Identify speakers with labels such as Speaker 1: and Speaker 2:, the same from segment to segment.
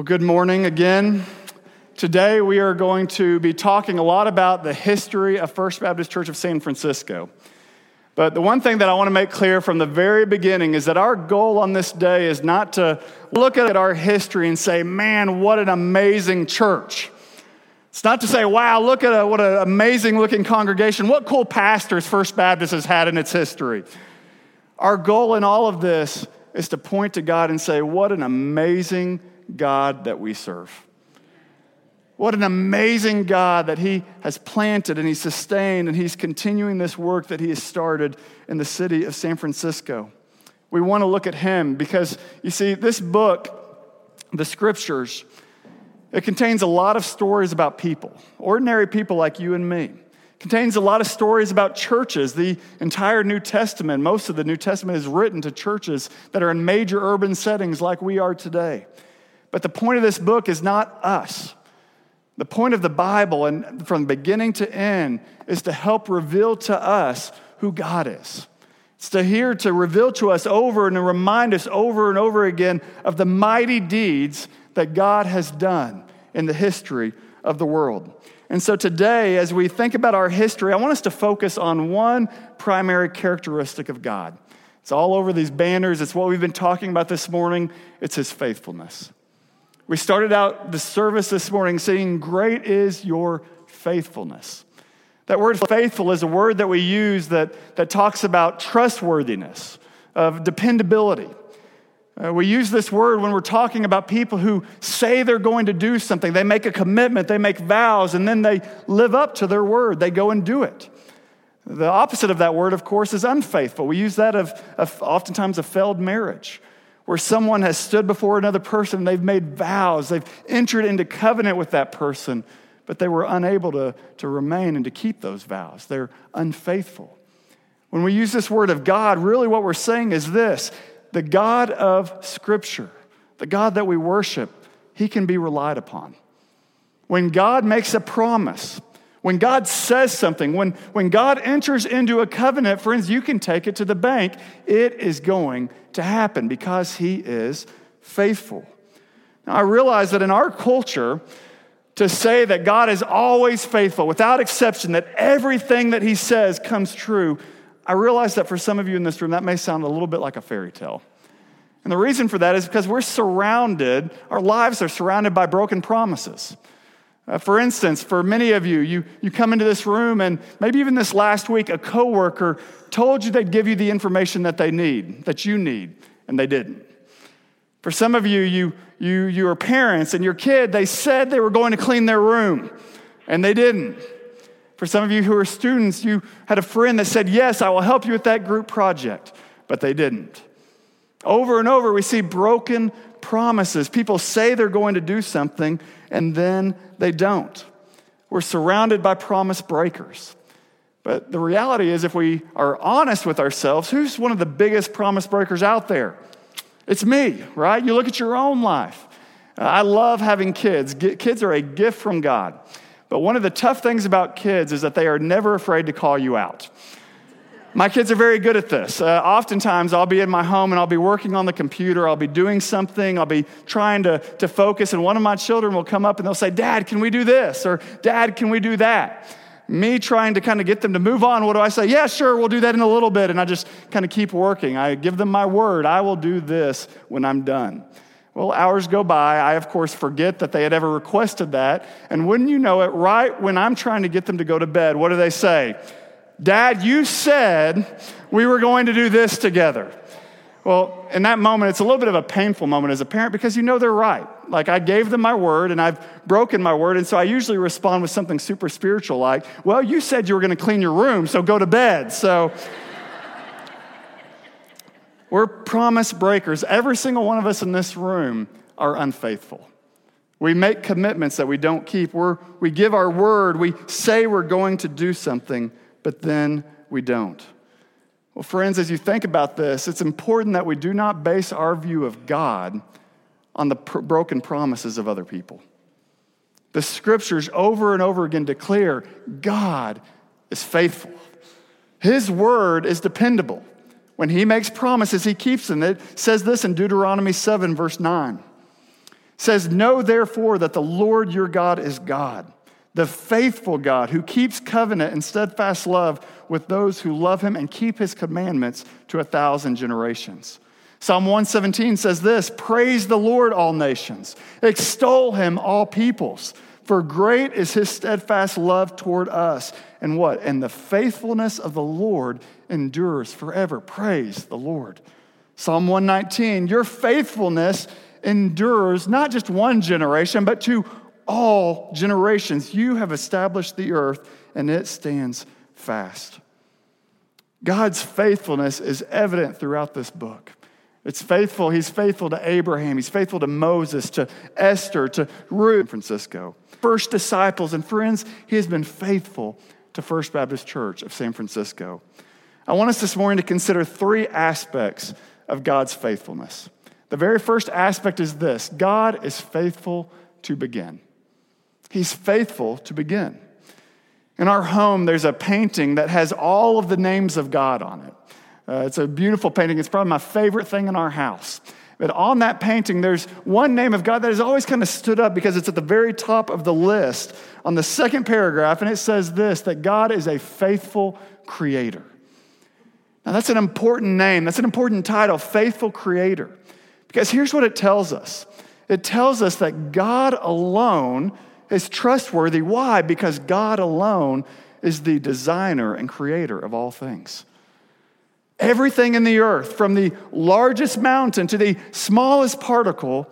Speaker 1: Well, good morning again. Today we are going to be talking a lot about the history of First Baptist Church of San Francisco. But the one thing that I want to make clear from the very beginning is that our goal on this day is not to look at our history and say, man, what an amazing church. It's not to say, wow, look at a, what an amazing looking congregation. What cool pastors First Baptist has had in its history. Our goal in all of this is to point to God and say, what an amazing God that we serve. What an amazing God that He has planted and He's sustained and He's continuing this work that He has started in the city of San Francisco. We want to look at Him because, you see, this book, the scriptures, it contains a lot of stories about people, ordinary people like you and me. It contains a lot of stories about churches. The entire New Testament, most of the New Testament is written to churches that are in major urban settings like we are today. But the point of this book is not us. The point of the Bible, and from beginning to end, is to help reveal to us who God is. It's to here to reveal to us over and to remind us over and over again of the mighty deeds that God has done in the history of the world. And so today, as we think about our history, I want us to focus on one primary characteristic of God. It's all over these banners, it's what we've been talking about this morning. It's His faithfulness. We started out the service this morning saying, Great is your faithfulness. That word faithful is a word that we use that, that talks about trustworthiness, of dependability. Uh, we use this word when we're talking about people who say they're going to do something. They make a commitment, they make vows, and then they live up to their word. They go and do it. The opposite of that word, of course, is unfaithful. We use that of, of oftentimes a failed marriage where someone has stood before another person, they've made vows, they've entered into covenant with that person, but they were unable to, to remain and to keep those vows. They're unfaithful. When we use this word of God, really what we're saying is this the God of Scripture, the God that we worship, he can be relied upon. When God makes a promise, when God says something, when, when God enters into a covenant, friends, you can take it to the bank. It is going to happen because He is faithful. Now, I realize that in our culture, to say that God is always faithful, without exception, that everything that He says comes true, I realize that for some of you in this room, that may sound a little bit like a fairy tale. And the reason for that is because we're surrounded, our lives are surrounded by broken promises. Uh, for instance, for many of you, you, you come into this room and maybe even this last week, a coworker told you they'd give you the information that they need, that you need, and they didn't. For some of you, you, you, you are parents and your kid, they said they were going to clean their room, and they didn't. For some of you who are students, you had a friend that said, Yes, I will help you with that group project, but they didn't. Over and over, we see broken promises. People say they're going to do something, and then they don't. We're surrounded by promise breakers. But the reality is, if we are honest with ourselves, who's one of the biggest promise breakers out there? It's me, right? You look at your own life. Uh, I love having kids. Kids are a gift from God. But one of the tough things about kids is that they are never afraid to call you out. My kids are very good at this. Uh, oftentimes, I'll be in my home and I'll be working on the computer. I'll be doing something. I'll be trying to, to focus, and one of my children will come up and they'll say, Dad, can we do this? Or Dad, can we do that? Me trying to kind of get them to move on, what do I say? Yeah, sure, we'll do that in a little bit. And I just kind of keep working. I give them my word. I will do this when I'm done. Well, hours go by. I, of course, forget that they had ever requested that. And wouldn't you know it, right when I'm trying to get them to go to bed, what do they say? Dad, you said we were going to do this together. Well, in that moment, it's a little bit of a painful moment as a parent because you know they're right. Like, I gave them my word and I've broken my word. And so I usually respond with something super spiritual like, Well, you said you were going to clean your room, so go to bed. So we're promise breakers. Every single one of us in this room are unfaithful. We make commitments that we don't keep. We're, we give our word. We say we're going to do something, but then we don't. Well, friends, as you think about this, it's important that we do not base our view of God on the pr- broken promises of other people. The scriptures over and over again declare God is faithful. His word is dependable. When he makes promises, he keeps them. It says this in Deuteronomy 7, verse 9. It says, Know therefore that the Lord your God is God, the faithful God who keeps covenant and steadfast love with those who love him and keep his commandments to a thousand generations. Psalm 117 says this Praise the Lord, all nations, extol him, all peoples. For great is his steadfast love toward us. And what? And the faithfulness of the Lord endures forever. Praise the Lord. Psalm 119 Your faithfulness endures not just one generation, but to all generations. You have established the earth, and it stands fast. God's faithfulness is evident throughout this book. It's faithful. He's faithful to Abraham. He's faithful to Moses, to Esther, to Ruth, Francisco. First disciples and friends, he has been faithful to First Baptist Church of San Francisco. I want us this morning to consider three aspects of God's faithfulness. The very first aspect is this God is faithful to begin. He's faithful to begin. In our home, there's a painting that has all of the names of God on it. Uh, it's a beautiful painting. It's probably my favorite thing in our house. But on that painting, there's one name of God that has always kind of stood up because it's at the very top of the list on the second paragraph, and it says this that God is a faithful creator. Now, that's an important name, that's an important title, faithful creator. Because here's what it tells us it tells us that God alone is trustworthy. Why? Because God alone is the designer and creator of all things. Everything in the earth, from the largest mountain to the smallest particle,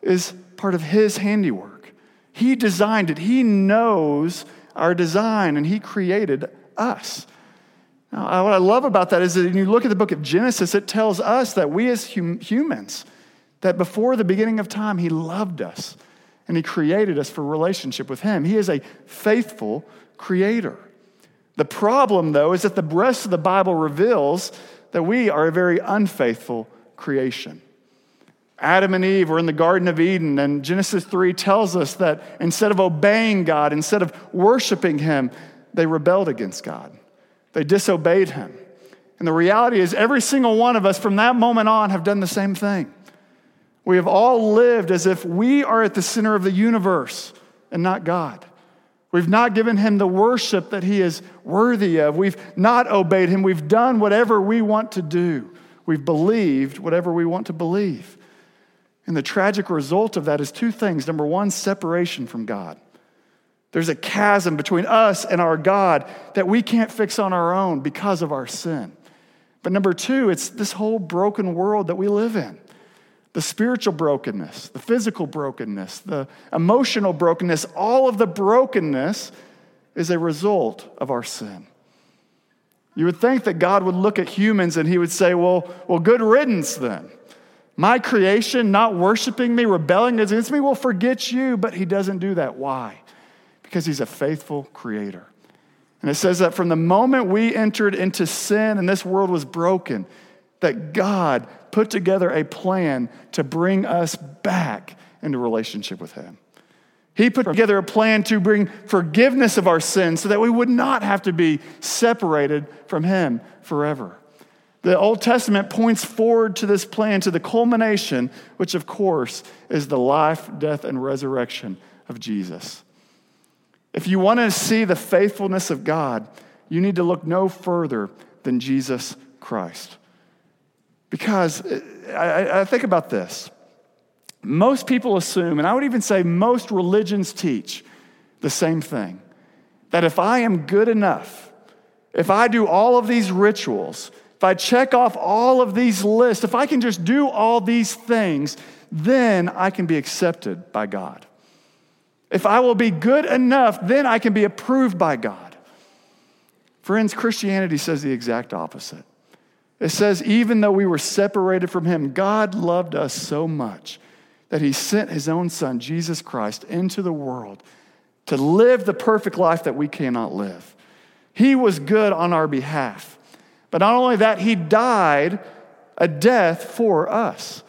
Speaker 1: is part of His handiwork. He designed it, He knows our design, and He created us. Now, what I love about that is that when you look at the book of Genesis, it tells us that we as hum- humans, that before the beginning of time, He loved us and He created us for relationship with Him. He is a faithful creator. The problem, though, is that the rest of the Bible reveals that we are a very unfaithful creation. Adam and Eve were in the Garden of Eden, and Genesis 3 tells us that instead of obeying God, instead of worshiping Him, they rebelled against God. They disobeyed Him. And the reality is, every single one of us from that moment on have done the same thing. We have all lived as if we are at the center of the universe and not God. We've not given him the worship that he is worthy of. We've not obeyed him. We've done whatever we want to do. We've believed whatever we want to believe. And the tragic result of that is two things. Number one, separation from God. There's a chasm between us and our God that we can't fix on our own because of our sin. But number two, it's this whole broken world that we live in the spiritual brokenness, the physical brokenness, the emotional brokenness, all of the brokenness is a result of our sin. You would think that God would look at humans and he would say, Well, well good riddance then. My creation not worshiping me, rebelling against me, will forget you. But he doesn't do that. Why? Because he's a faithful creator. And it says that from the moment we entered into sin and this world was broken, that God put together a plan to bring us back into relationship with Him. He put together a plan to bring forgiveness of our sins so that we would not have to be separated from Him forever. The Old Testament points forward to this plan, to the culmination, which of course is the life, death, and resurrection of Jesus. If you want to see the faithfulness of God, you need to look no further than Jesus Christ. Because uh, I, I think about this. Most people assume, and I would even say most religions teach the same thing that if I am good enough, if I do all of these rituals, if I check off all of these lists, if I can just do all these things, then I can be accepted by God. If I will be good enough, then I can be approved by God. Friends, Christianity says the exact opposite. It says, even though we were separated from him, God loved us so much that he sent his own son, Jesus Christ, into the world to live the perfect life that we cannot live. He was good on our behalf. But not only that, he died a death for us.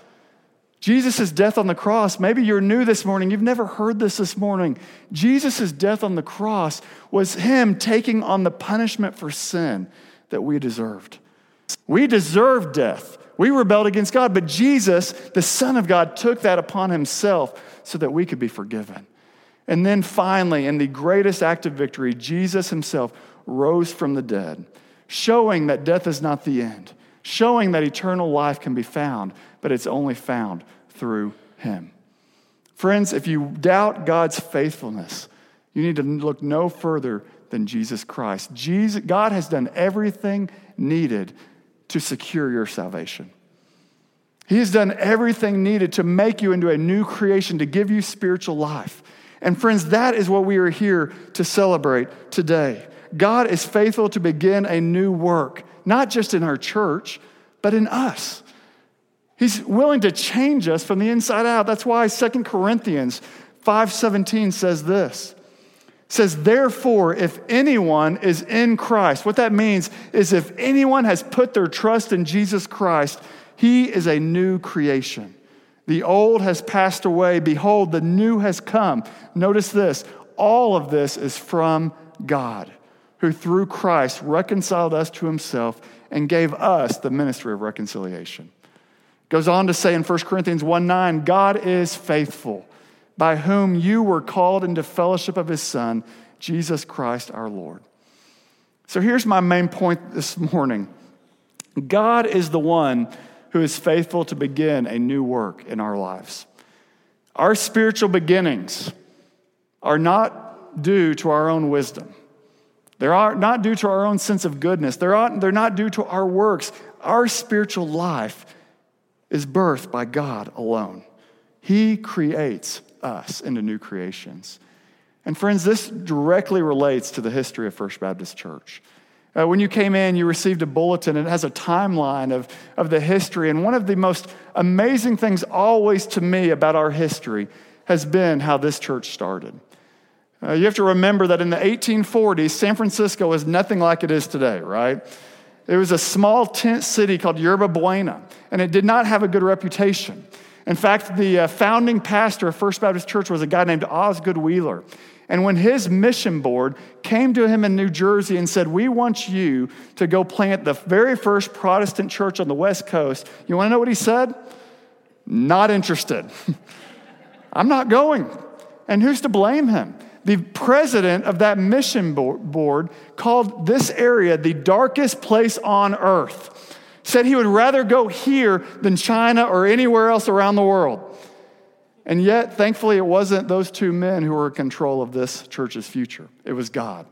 Speaker 1: Jesus' death on the cross, maybe you're new this morning, you've never heard this this morning. Jesus' death on the cross was him taking on the punishment for sin that we deserved. We deserve death. We rebelled against God, but Jesus, the Son of God, took that upon himself so that we could be forgiven. And then finally, in the greatest act of victory, Jesus himself rose from the dead, showing that death is not the end, showing that eternal life can be found, but it's only found through him. Friends, if you doubt God's faithfulness, you need to look no further than Jesus Christ. Jesus, God has done everything needed to secure your salvation. He has done everything needed to make you into a new creation, to give you spiritual life. And friends, that is what we are here to celebrate today. God is faithful to begin a new work, not just in our church, but in us. He's willing to change us from the inside out. That's why Second Corinthians 5:17 says this says, Therefore, if anyone is in Christ, what that means is if anyone has put their trust in Jesus Christ, he is a new creation. The old has passed away. Behold, the new has come. Notice this all of this is from God, who through Christ reconciled us to himself and gave us the ministry of reconciliation. Goes on to say in 1 Corinthians 1 9, God is faithful by whom you were called into fellowship of his Son, Jesus Christ our Lord. So here's my main point this morning God is the one who is faithful to begin a new work in our lives. Our spiritual beginnings are not due to our own wisdom. They're not due to our own sense of goodness. They're they're not due to our works. Our spiritual life is birthed by God alone. He creates us into new creations. And friends, this directly relates to the history of First Baptist Church. Uh, when you came in, you received a bulletin. and It has a timeline of, of the history. And one of the most amazing things, always to me, about our history has been how this church started. Uh, you have to remember that in the 1840s, San Francisco was nothing like it is today, right? It was a small tent city called Yerba Buena, and it did not have a good reputation. In fact, the uh, founding pastor of First Baptist Church was a guy named Osgood Wheeler. And when his mission board came to him in New Jersey and said, We want you to go plant the very first Protestant church on the West Coast, you want to know what he said? Not interested. I'm not going. And who's to blame him? The president of that mission board called this area the darkest place on earth said he would rather go here than China or anywhere else around the world. And yet, thankfully, it wasn't those two men who were in control of this church's future. It was God.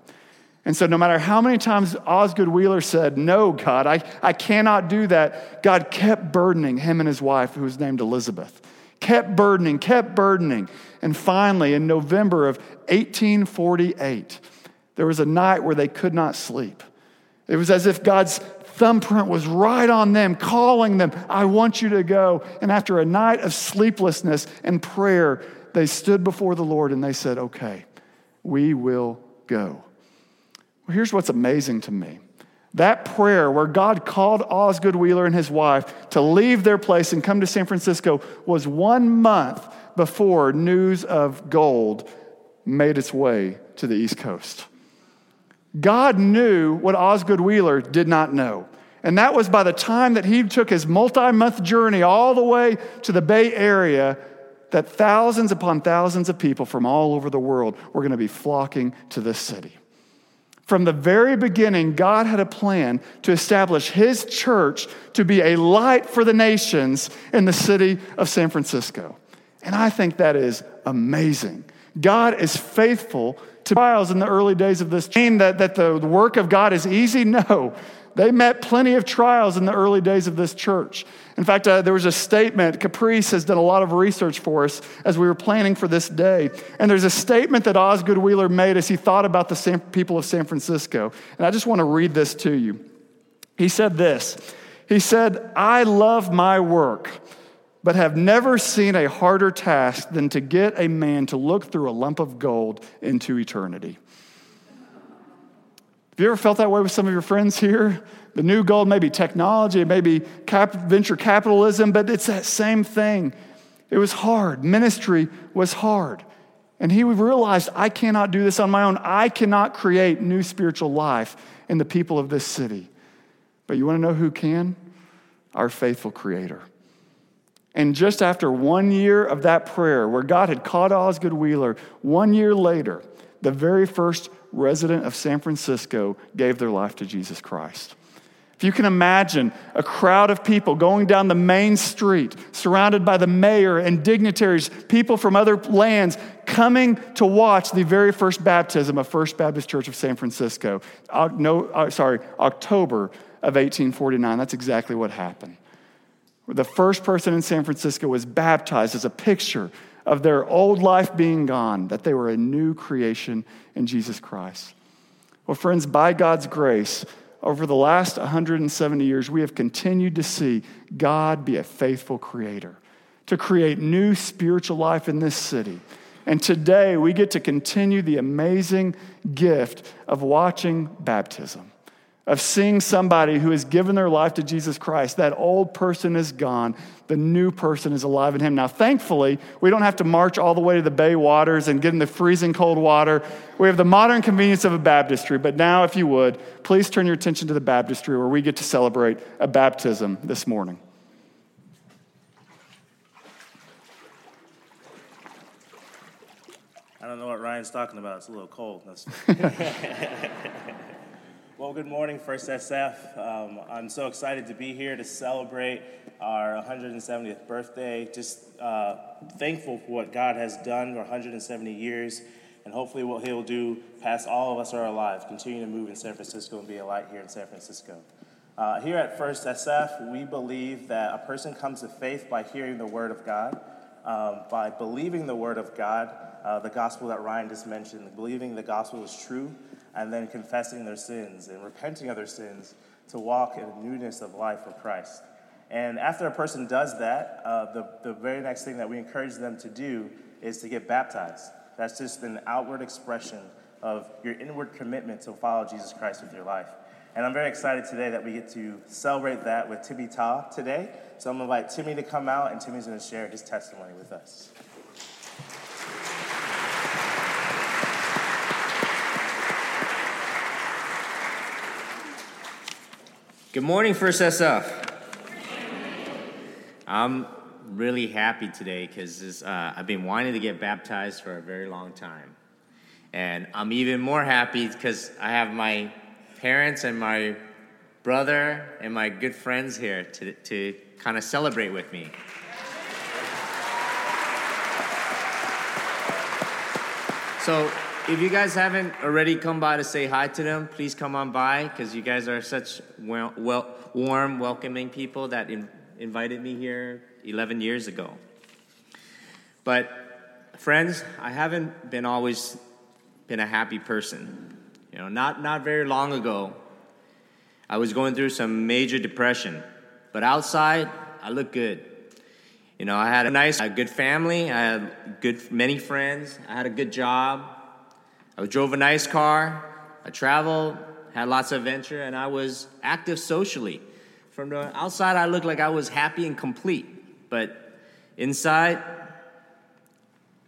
Speaker 1: And so, no matter how many times Osgood Wheeler said, No, God, I, I cannot do that, God kept burdening him and his wife, who was named Elizabeth. Kept burdening, kept burdening. And finally, in November of 1848, there was a night where they could not sleep. It was as if God's thumbprint was right on them, calling them, I want you to go. And after a night of sleeplessness and prayer, they stood before the Lord and they said, Okay, we will go. Well, here's what's amazing to me. That prayer, where God called Osgood Wheeler and his wife to leave their place and come to San Francisco, was one month before news of gold made its way to the East Coast. God knew what Osgood Wheeler did not know. And that was by the time that he took his multi month journey all the way to the Bay Area, that thousands upon thousands of people from all over the world were going to be flocking to this city. From the very beginning, God had a plan to establish his church to be a light for the nations in the city of San Francisco. And I think that is amazing. God is faithful to trials in the early days of this. Mean that, that the work of God is easy? No. They met plenty of trials in the early days of this church. In fact, uh, there was a statement, Caprice has done a lot of research for us as we were planning for this day. And there's a statement that Osgood Wheeler made as he thought about the San, people of San Francisco. And I just want to read this to you. He said this He said, I love my work, but have never seen a harder task than to get a man to look through a lump of gold into eternity. Have you ever felt that way with some of your friends here? The new gold may be technology, it may be cap- venture capitalism, but it's that same thing. It was hard. Ministry was hard. And he realized, I cannot do this on my own. I cannot create new spiritual life in the people of this city. But you want to know who can? our faithful Creator. And just after one year of that prayer, where God had called Osgood Wheeler, one year later, the very first resident of San Francisco gave their life to Jesus Christ. If you can imagine a crowd of people going down the main street, surrounded by the mayor and dignitaries, people from other lands coming to watch the very first baptism of First Baptist Church of San Francisco. No, uh, sorry, October of 1849. That's exactly what happened. The first person in San Francisco was baptized as a picture of their old life being gone, that they were a new creation in Jesus Christ. Well, friends, by God's grace, over the last 170 years, we have continued to see God be a faithful creator, to create new spiritual life in this city. And today, we get to continue the amazing gift of watching baptism of seeing somebody who has given their life to Jesus Christ. That old person is gone, the new person is alive in him. Now, thankfully, we don't have to march all the way to the bay waters and get in the freezing cold water. We have the modern convenience of a baptistry. But now, if you would, please turn your attention to the baptistry where we get to celebrate a baptism this morning.
Speaker 2: I don't know what Ryan's talking about. It's a little cold. Well, good morning, First SF. Um, I'm so excited to be here to celebrate our 170th birthday. Just uh, thankful for what God has done for 170 years, and hopefully what He'll do past all of us are alive, continue to move in San Francisco and be a light here in San Francisco. Uh, here at First SF, we believe that a person comes to faith by hearing the Word of God, um, by believing the Word of God, uh, the gospel that Ryan just mentioned, believing the gospel is true and then confessing their sins and repenting of their sins to walk in the newness of life with Christ. And after a person does that, uh, the, the very next thing that we encourage them to do is to get baptized. That's just an outward expression of your inward commitment to follow Jesus Christ with your life. And I'm very excited today that we get to celebrate that with Timmy Ta today. So I'm going to invite Timmy to come out, and Timmy's going to share his testimony with us.
Speaker 3: Good morning, First SF. I'm really happy today because uh, I've been wanting to get baptized for a very long time. And I'm even more happy because I have my parents and my brother and my good friends here to, to kind of celebrate with me. So if you guys haven't already come by to say hi to them, please come on by because you guys are such well, well, warm, welcoming people that in, invited me here 11 years ago. But friends, I haven't been always been a happy person. You know, not not very long ago, I was going through some major depression, but outside, I look good. You know, I had a nice, a good family. I had good, many friends. I had a good job. I drove a nice car, I traveled, had lots of adventure, and I was active socially. From the outside, I looked like I was happy and complete, but inside,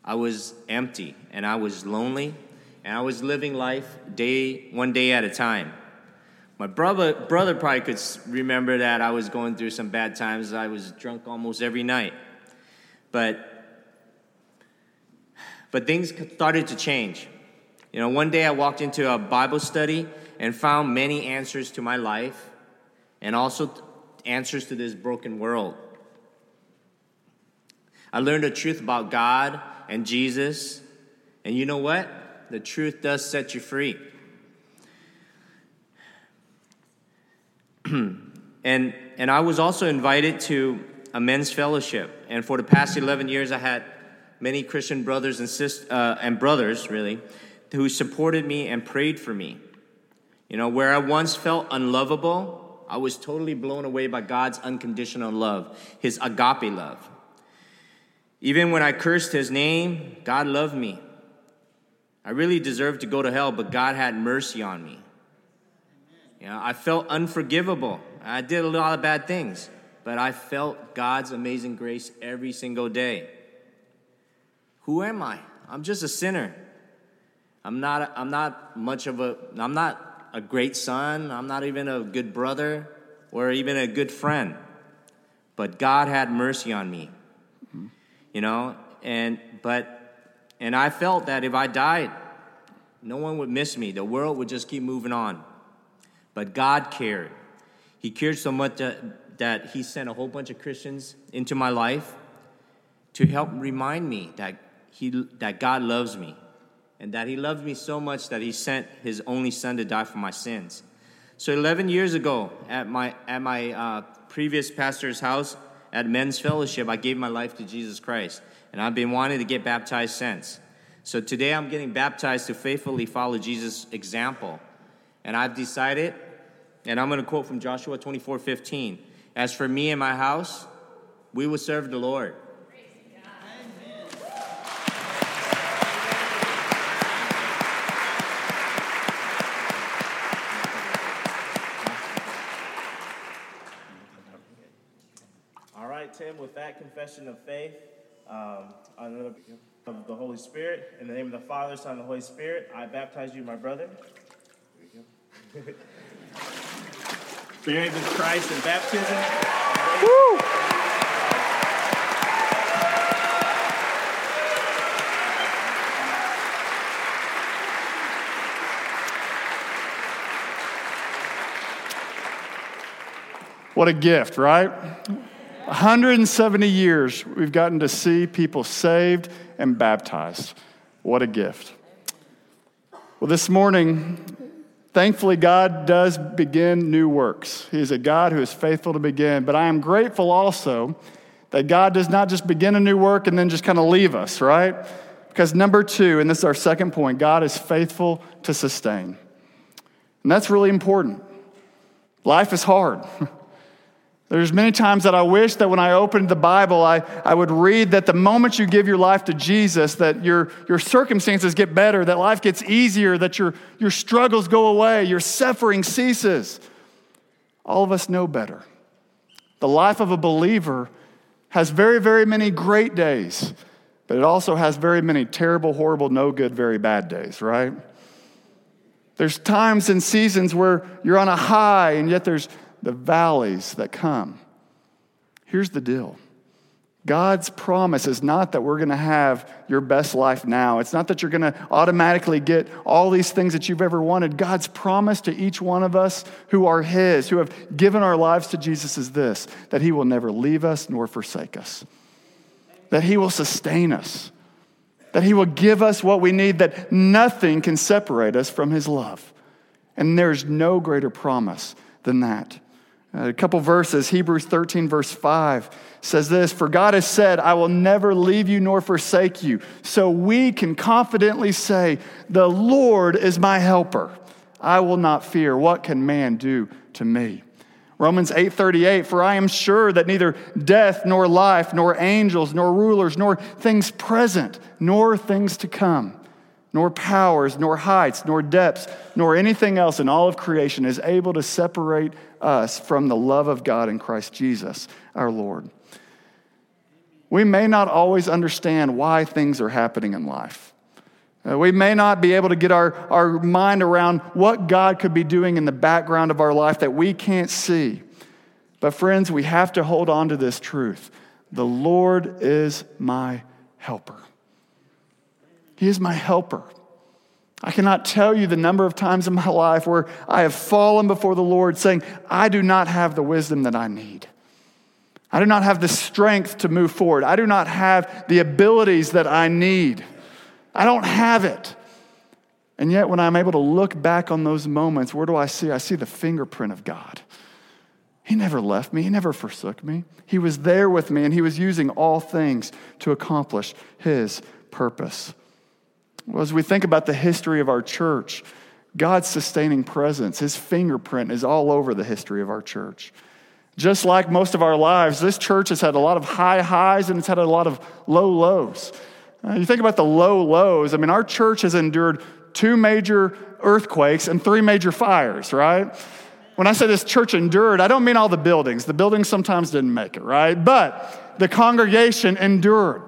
Speaker 3: I was empty and I was lonely, and I was living life day one day at a time. My brother, brother probably could remember that I was going through some bad times. I was drunk almost every night. But, but things started to change. You know, one day I walked into a Bible study and found many answers to my life and also answers to this broken world. I learned the truth about God and Jesus, and you know what? The truth does set you free. and, and I was also invited to a men's fellowship. And for the past 11 years, I had many Christian brothers and, sis, uh, and brothers, really, who supported me and prayed for me. You know, where I once felt unlovable, I was totally blown away by God's unconditional love, His agape love. Even when I cursed His name, God loved me. I really deserved to go to hell, but God had mercy on me. You know, I felt unforgivable. I did a lot of bad things, but I felt God's amazing grace every single day. Who am I? I'm just a sinner. I'm not, I'm not much of a, I'm not a great son. I'm not even a good brother or even a good friend. but God had mercy on me. You know, and but and I felt that if I died, no one would miss me. The world would just keep moving on. But God cared. He cared so much that, that He sent a whole bunch of Christians into my life to help remind me that, he, that God loves me and that He loved me so much that He sent His only Son to die for my sins. So 11 years ago, at my, at my uh, previous pastor's house at Men's Fellowship, I gave my life to Jesus Christ. And I've been wanting to get baptized since. So today I'm getting baptized to faithfully follow Jesus' example. And I've decided, and I'm going to quote from Joshua 24 15, as for me and my house, we will serve the Lord.
Speaker 2: All right, that confession of faith, um, of the Holy Spirit, in the name of the Father, Son, and the Holy Spirit, I baptize you, my brother. Buried with Christ and baptism. Woo!
Speaker 1: What a gift, right? 170 years we've gotten to see people saved and baptized. What a gift. Well, this morning, thankfully, God does begin new works. He is a God who is faithful to begin. But I am grateful also that God does not just begin a new work and then just kind of leave us, right? Because number two, and this is our second point, God is faithful to sustain. And that's really important. Life is hard. There's many times that I wish that when I opened the Bible, I, I would read that the moment you give your life to Jesus, that your, your circumstances get better, that life gets easier, that your, your struggles go away, your suffering ceases. All of us know better. The life of a believer has very, very many great days, but it also has very many terrible, horrible, no good, very bad days, right? There's times and seasons where you're on a high, and yet there's the valleys that come. Here's the deal God's promise is not that we're going to have your best life now. It's not that you're going to automatically get all these things that you've ever wanted. God's promise to each one of us who are His, who have given our lives to Jesus, is this that He will never leave us nor forsake us, that He will sustain us, that He will give us what we need, that nothing can separate us from His love. And there's no greater promise than that. A couple verses, Hebrews 13, verse 5 says this For God has said, I will never leave you nor forsake you. So we can confidently say, The Lord is my helper. I will not fear. What can man do to me? Romans 8:38 For I am sure that neither death nor life nor angels nor rulers nor things present nor things to come nor powers, nor heights, nor depths, nor anything else in all of creation is able to separate us from the love of God in Christ Jesus, our Lord. We may not always understand why things are happening in life. Uh, we may not be able to get our, our mind around what God could be doing in the background of our life that we can't see. But, friends, we have to hold on to this truth the Lord is my helper. He is my helper. I cannot tell you the number of times in my life where I have fallen before the Lord saying, I do not have the wisdom that I need. I do not have the strength to move forward. I do not have the abilities that I need. I don't have it. And yet, when I'm able to look back on those moments, where do I see? I see the fingerprint of God. He never left me, He never forsook me. He was there with me, and He was using all things to accomplish His purpose. Well, as we think about the history of our church, God's sustaining presence, his fingerprint is all over the history of our church. Just like most of our lives, this church has had a lot of high highs and it's had a lot of low lows. Uh, you think about the low lows, I mean, our church has endured two major earthquakes and three major fires, right? When I say this church endured, I don't mean all the buildings. The buildings sometimes didn't make it, right? But the congregation endured.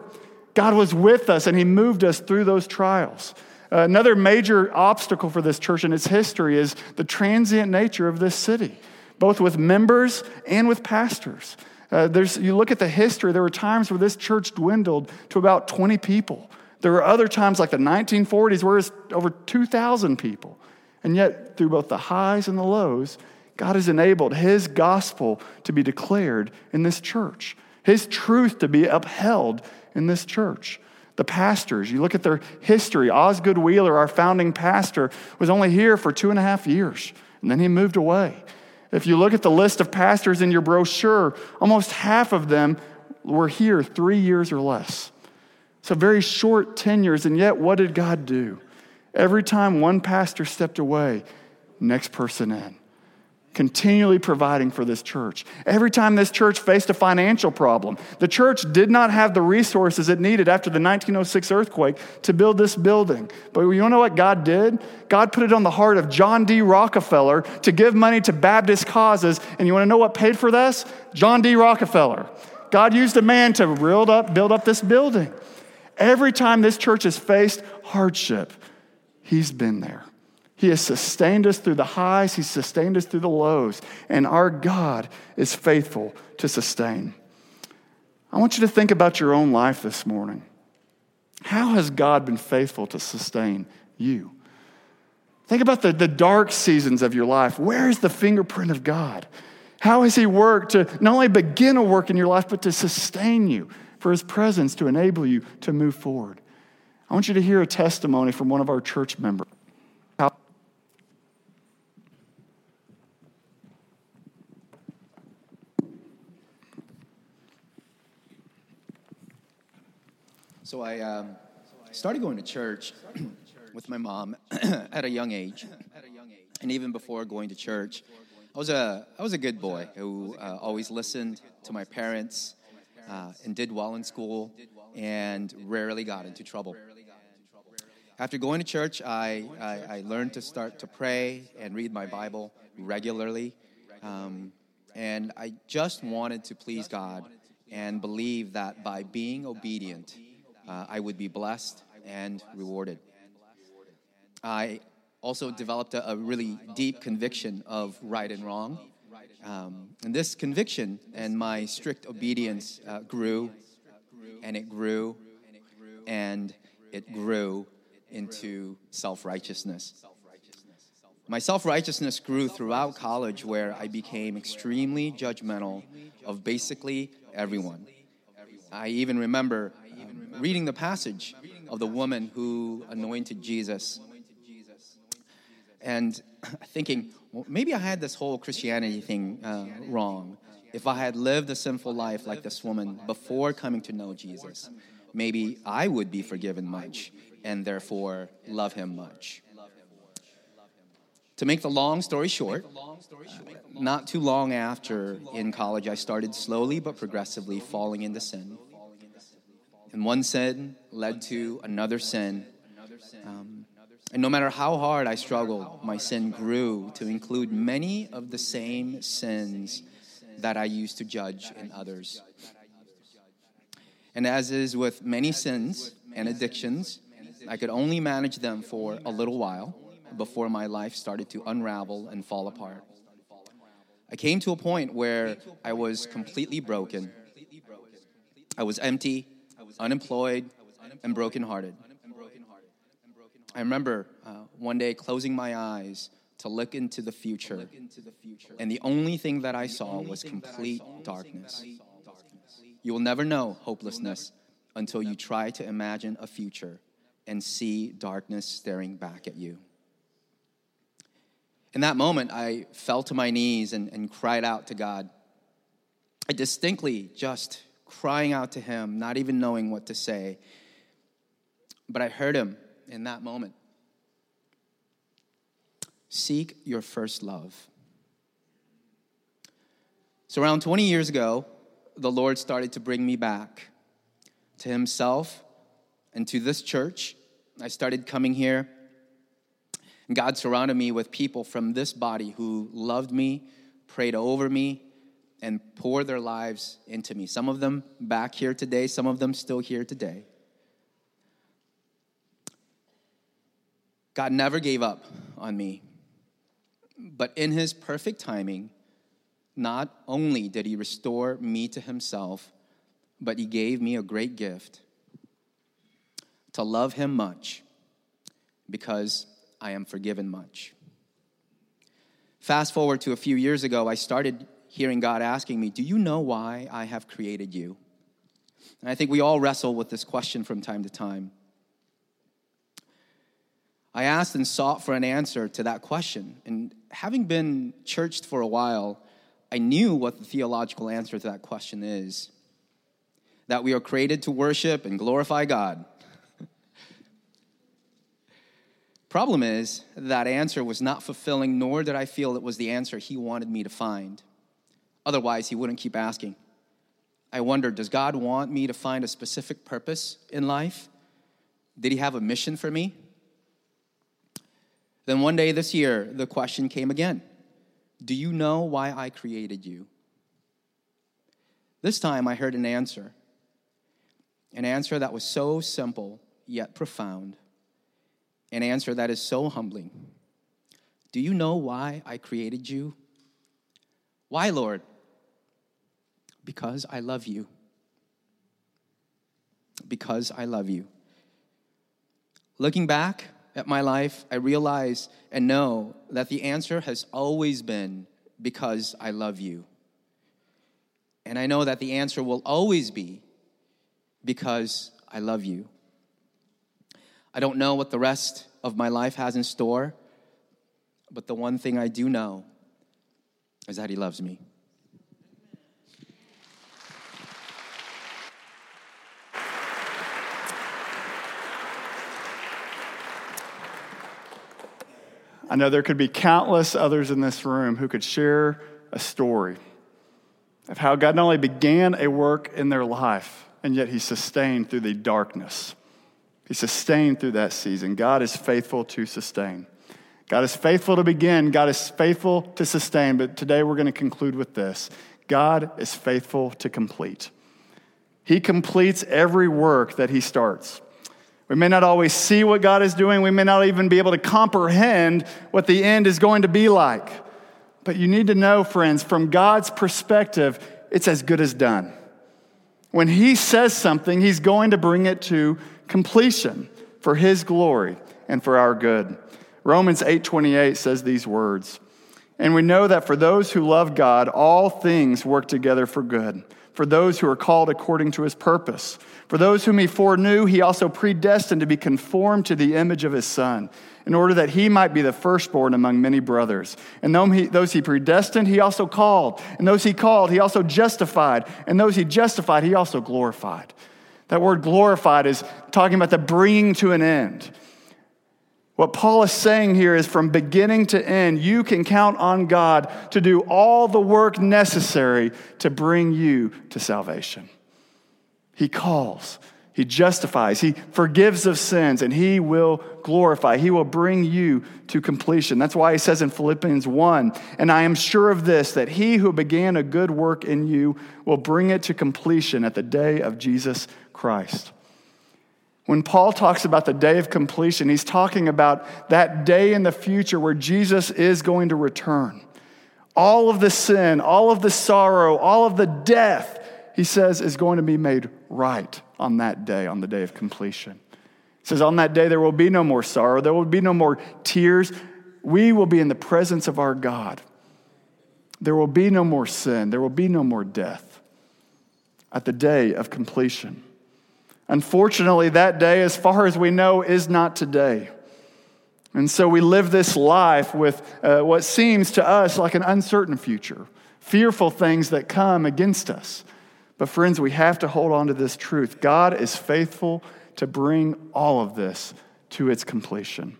Speaker 1: God was with us and He moved us through those trials. Uh, another major obstacle for this church in its history is the transient nature of this city, both with members and with pastors. Uh, there's, you look at the history, there were times where this church dwindled to about 20 people. There were other times, like the 1940s, where it's over 2,000 people. And yet, through both the highs and the lows, God has enabled His gospel to be declared in this church, His truth to be upheld in this church. The pastors, you look at their history. Osgood Wheeler, our founding pastor, was only here for two and a half years, and then he moved away. If you look at the list of pastors in your brochure, almost half of them were here three years or less. So, very short tenures, and yet what did God do? Every time one pastor stepped away, next person in continually providing for this church. Every time this church faced a financial problem, the church did not have the resources it needed after the 1906 earthquake to build this building. But you know what God did? God put it on the heart of John D. Rockefeller to give money to Baptist causes. And you want to know what paid for this? John D. Rockefeller. God used a man to build up, build up this building. Every time this church has faced hardship, he's been there. He has sustained us through the highs, He's sustained us through the lows, and our God is faithful to sustain. I want you to think about your own life this morning. How has God been faithful to sustain you? Think about the, the dark seasons of your life. Where is the fingerprint of God? How has He worked to not only begin a work in your life, but to sustain you, for His presence to enable you to move forward? I want you to hear a testimony from one of our church members.
Speaker 4: So I um, started going to church with my mom at a young age, and even before going to church, I was a I was a good boy who uh, always listened to my parents uh, and did well in school and rarely got into trouble. After going to church, I, I, I learned to start to pray and read my Bible regularly. Um, and I just wanted to please God and believe that by being obedient, uh, I would be blessed and rewarded. I also developed a, a really deep conviction of right and wrong. Um, and this conviction and my strict obedience uh, grew and it grew and it grew into self righteousness. My self righteousness grew throughout college, where I became extremely judgmental of basically everyone. I even remember reading the passage of the woman who anointed Jesus and thinking, well, maybe I had this whole Christianity thing uh, wrong. If I had lived a sinful life like this woman before coming to know Jesus, maybe I would be forgiven much and therefore love him much. To make the long story short, not too long after in college, I started slowly but progressively falling into sin. And one sin led to another sin. Um, and no matter how hard I struggled, my sin grew to include many of the same sins that I used to judge in others. And as is with many sins and addictions, I could only manage them for a little while before my life started to unravel and fall apart. I came to a point where I was completely broken. I was empty unemployed, and brokenhearted. I remember uh, one day closing my eyes to look into the future, and the only thing that I saw was complete darkness. You will never know hopelessness until you try to imagine a future and see darkness staring back at you. In that moment, I fell to my knees and, and cried out to God. I distinctly just crying out to him, not even knowing what to say. But I heard him in that moment. Seek your first love. So, around 20 years ago, the Lord started to bring me back to Himself and to this church. I started coming here. God surrounded me with people from this body who loved me, prayed over me, and pour their lives into me. Some of them back here today, some of them still here today. God never gave up on me. But in his perfect timing, not only did he restore me to himself, but he gave me a great gift to love him much because I am forgiven much. Fast forward to a few years ago, I started hearing God asking me, Do you know why I have created you? And I think we all wrestle with this question from time to time. I asked and sought for an answer to that question. And having been churched for a while, I knew what the theological answer to that question is that we are created to worship and glorify God. Problem is, that answer was not fulfilling, nor did I feel it was the answer he wanted me to find. Otherwise, he wouldn't keep asking. I wondered, does God want me to find a specific purpose in life? Did he have a mission for me? Then one day this year, the question came again Do you know why I created you? This time I heard an answer. An answer that was so simple yet profound. An answer that is so humbling. Do you know why I created you? Why, Lord? Because I love you. Because I love you. Looking back, at my life, I realize and know that the answer has always been because I love you. And I know that the answer will always be because I love you. I don't know what the rest of my life has in store, but the one thing I do know is that He loves me.
Speaker 1: I know there could be countless others in this room who could share a story of how God not only began a work in their life, and yet He sustained through the darkness. He sustained through that season. God is faithful to sustain. God is faithful to begin, God is faithful to sustain. But today we're going to conclude with this God is faithful to complete. He completes every work that He starts. We may not always see what God is doing. We may not even be able to comprehend what the end is going to be like. But you need to know, friends, from God's perspective, it's as good as done. When He says something, He's going to bring it to completion for His glory and for our good. Romans 8:28 says these words. And we know that for those who love God, all things work together for good, for those who are called according to his purpose. For those whom he foreknew, he also predestined to be conformed to the image of his Son, in order that he might be the firstborn among many brothers. And those he predestined, he also called. And those he called, he also justified. And those he justified, he also glorified. That word glorified is talking about the bringing to an end. What Paul is saying here is from beginning to end, you can count on God to do all the work necessary to bring you to salvation. He calls, He justifies, He forgives of sins, and He will glorify. He will bring you to completion. That's why He says in Philippians 1 And I am sure of this, that He who began a good work in you will bring it to completion at the day of Jesus Christ. When Paul talks about the day of completion, he's talking about that day in the future where Jesus is going to return. All of the sin, all of the sorrow, all of the death he says, is going to be made right on that day, on the day of completion. He says, On that day, there will be no more sorrow, there will be no more tears. We will be in the presence of our God. There will be no more sin, there will be no more death at the day of completion. Unfortunately, that day, as far as we know, is not today. And so we live this life with uh, what seems to us like an uncertain future, fearful things that come against us. But, friends, we have to hold on to this truth. God is faithful to bring all of this to its completion.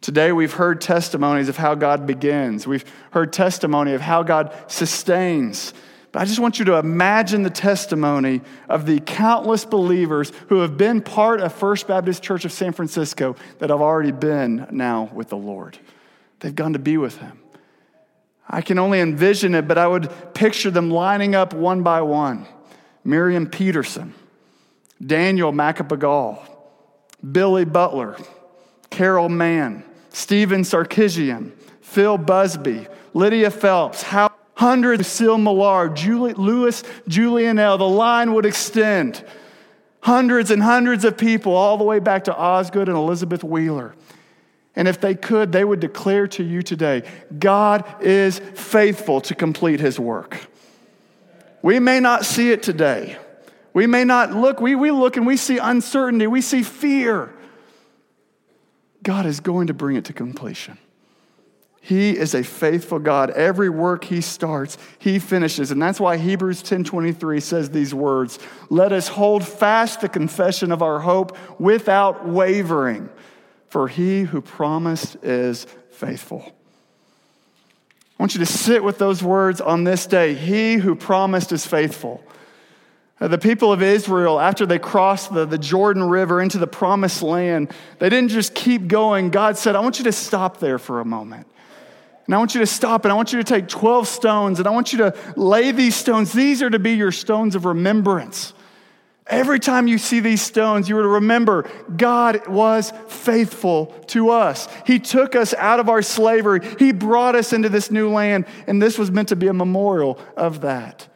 Speaker 1: Today, we've heard testimonies of how God begins, we've heard testimony of how God sustains. But I just want you to imagine the testimony of the countless believers who have been part of First Baptist Church of San Francisco that have already been now with the Lord. They've gone to be with Him. I can only envision it, but I would picture them lining up one by one Miriam Peterson, Daniel Macapagal, Billy Butler, Carol Mann, Stephen Sarkisian, Phil Busby, Lydia Phelps, hundreds, Lucille Millard, Julie, Louis Julianelle, the line would extend. Hundreds and hundreds of people, all the way back to Osgood and Elizabeth Wheeler. And if they could, they would declare to you today God is faithful to complete his work. We may not see it today. We may not look, we, we look and we see uncertainty, we see fear. God is going to bring it to completion. He is a faithful God. Every work he starts, he finishes. And that's why Hebrews 10:23 says these words, "Let us hold fast the confession of our hope without wavering, for he who promised is faithful." I want you to sit with those words on this day. He who promised is faithful. Uh, the people of Israel, after they crossed the, the Jordan River into the promised land, they didn't just keep going. God said, I want you to stop there for a moment. And I want you to stop and I want you to take 12 stones and I want you to lay these stones. These are to be your stones of remembrance. Every time you see these stones, you are to remember God was faithful to us. He took us out of our slavery, He brought us into this new land, and this was meant to be a memorial of that.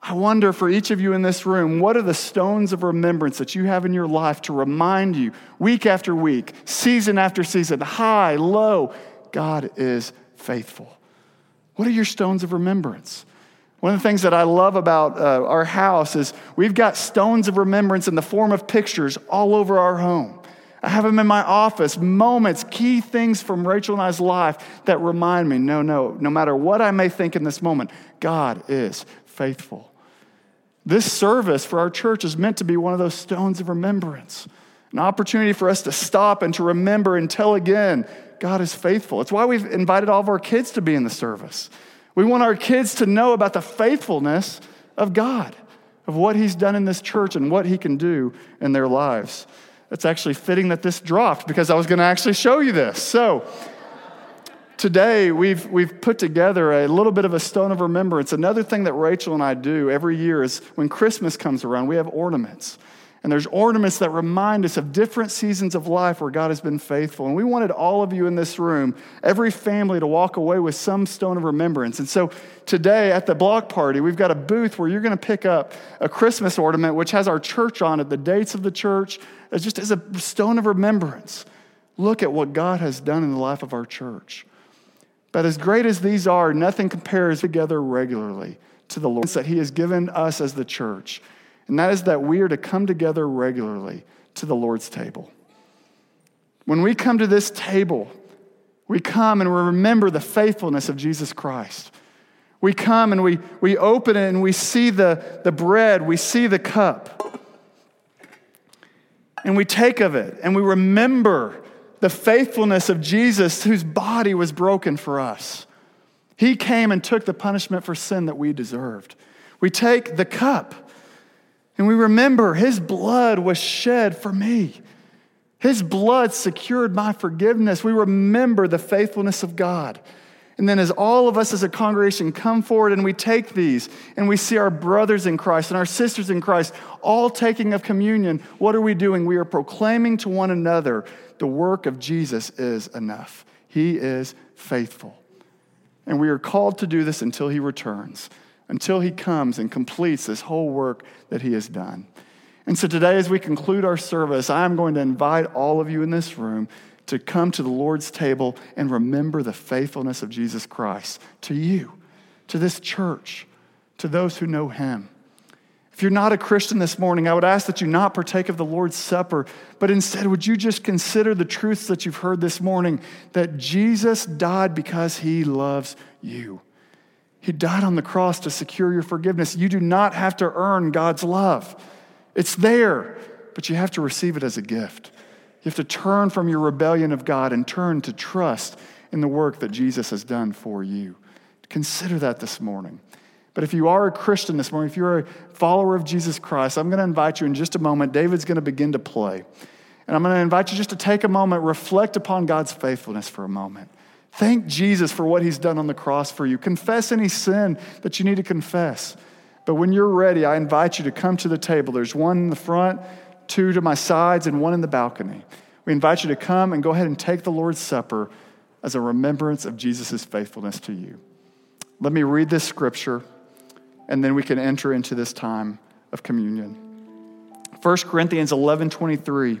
Speaker 1: I wonder for each of you in this room, what are the stones of remembrance that you have in your life to remind you week after week, season after season, high, low, God is faithful. What are your stones of remembrance? One of the things that I love about uh, our house is we've got stones of remembrance in the form of pictures all over our home. I have them in my office, moments, key things from Rachel and I's life that remind me no, no, no matter what I may think in this moment, God is faithful. This service for our church is meant to be one of those stones of remembrance, an opportunity for us to stop and to remember and tell again God is faithful. It's why we've invited all of our kids to be in the service. We want our kids to know about the faithfulness of God, of what He's done in this church and what He can do in their lives. It's actually fitting that this dropped because I was going to actually show you this. So, today we've, we've put together a little bit of a stone of remembrance. Another thing that Rachel and I do every year is when Christmas comes around, we have ornaments. And there's ornaments that remind us of different seasons of life where God has been faithful. And we wanted all of you in this room, every family, to walk away with some stone of remembrance. And so today at the block party, we've got a booth where you're going to pick up a Christmas ornament which has our church on it, the dates of the church, just as a stone of remembrance. Look at what God has done in the life of our church. But as great as these are, nothing compares together regularly to the Lord that He has given us as the church and that is that we are to come together regularly to the Lord's table. When we come to this table, we come and we remember the faithfulness of Jesus Christ. We come and we, we open it and we see the, the bread, we see the cup. And we take of it and we remember the faithfulness of Jesus, whose body was broken for us. He came and took the punishment for sin that we deserved. We take the cup and we remember his blood was shed for me. His blood secured my forgiveness. We remember the faithfulness of God. And then, as all of us as a congregation come forward and we take these and we see our brothers in Christ and our sisters in Christ all taking of communion, what are we doing? We are proclaiming to one another the work of Jesus is enough. He is faithful. And we are called to do this until he returns until he comes and completes this whole work that he has done. And so today, as we conclude our service, I'm going to invite all of you in this room to come to the Lord's table and remember the faithfulness of Jesus Christ to you, to this church, to those who know him. If you're not a Christian this morning, I would ask that you not partake of the Lord's Supper, but instead, would you just consider the truths that you've heard this morning that Jesus died because he loves you. He died on the cross to secure your forgiveness. You do not have to earn God's love, it's there, but you have to receive it as a gift. You have to turn from your rebellion of God and turn to trust in the work that Jesus has done for you. Consider that this morning. But if you are a Christian this morning, if you're a follower of Jesus Christ, I'm going to invite you in just a moment. David's going to begin to play. And I'm going to invite you just to take a moment, reflect upon God's faithfulness for a moment. Thank Jesus for what he's done on the cross for you. Confess any sin that you need to confess. But when you're ready, I invite you to come to the table. There's one in the front, two to my sides, and one in the balcony. We invite you to come and go ahead and take the Lord's Supper as a remembrance of Jesus' faithfulness to you. Let me read this scripture, and then we can enter into this time of communion. 1 Corinthians 11 23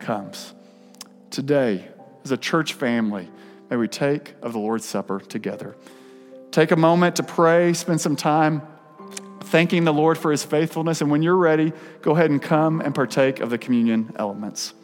Speaker 1: comes. Today, as a church family, may we take of the Lord's Supper together. Take a moment to pray, spend some time thanking the Lord for his faithfulness, and when you're ready, go ahead and come and partake of the communion elements.